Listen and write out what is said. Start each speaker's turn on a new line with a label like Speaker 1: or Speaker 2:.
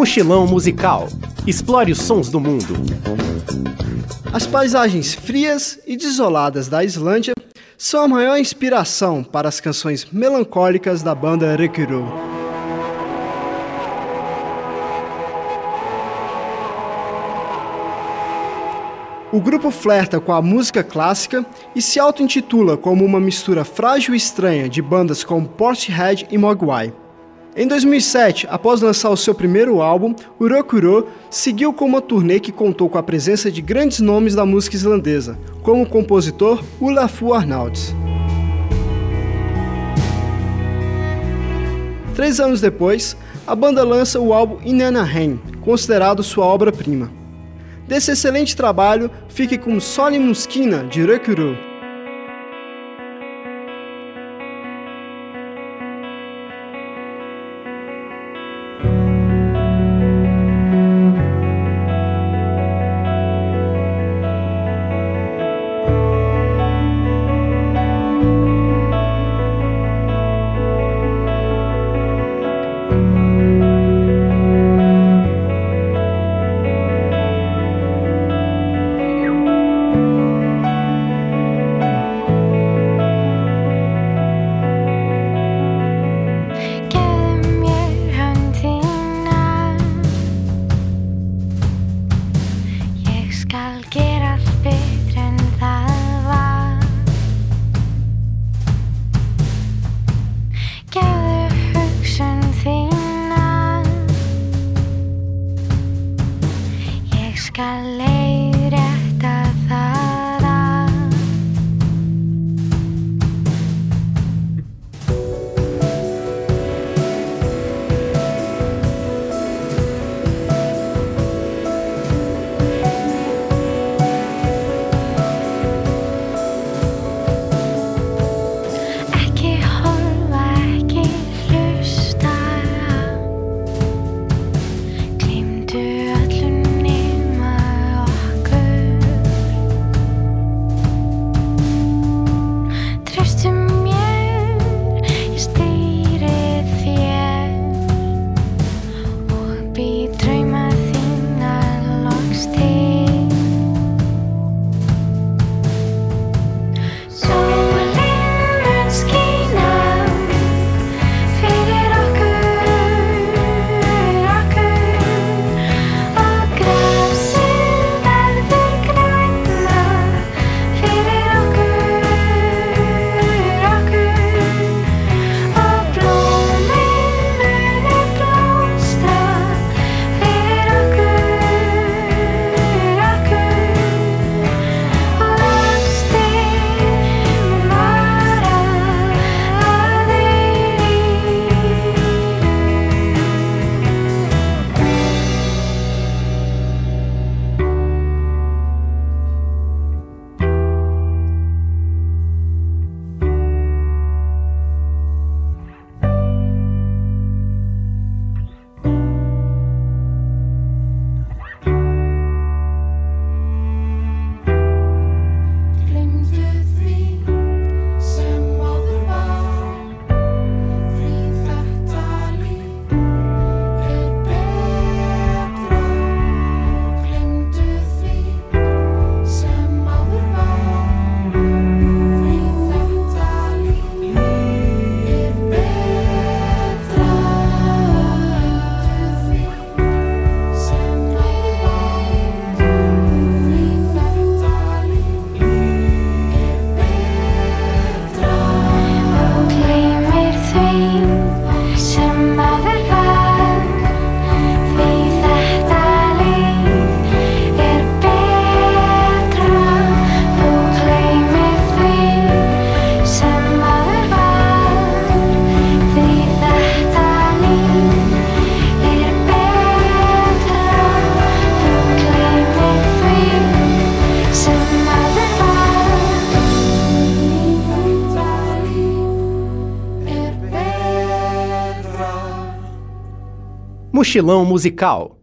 Speaker 1: Mochilão musical. Explore os sons do mundo.
Speaker 2: As paisagens frias e desoladas da Islândia são a maior inspiração para as canções melancólicas da banda Rekuru. O grupo flerta com a música clássica e se auto-intitula como uma mistura frágil e estranha de bandas como Portishead e Mogwai. Em 2007, após lançar o seu primeiro álbum, o Rokuro seguiu com uma turnê que contou com a presença de grandes nomes da música islandesa, como o compositor Olafur Arnalds. Três anos depois, a banda lança o álbum Inanaheim, considerado sua obra-prima. Desse excelente trabalho, fique com Soli Muskina, de Rokuro.
Speaker 3: escalera.
Speaker 1: Mochilão musical.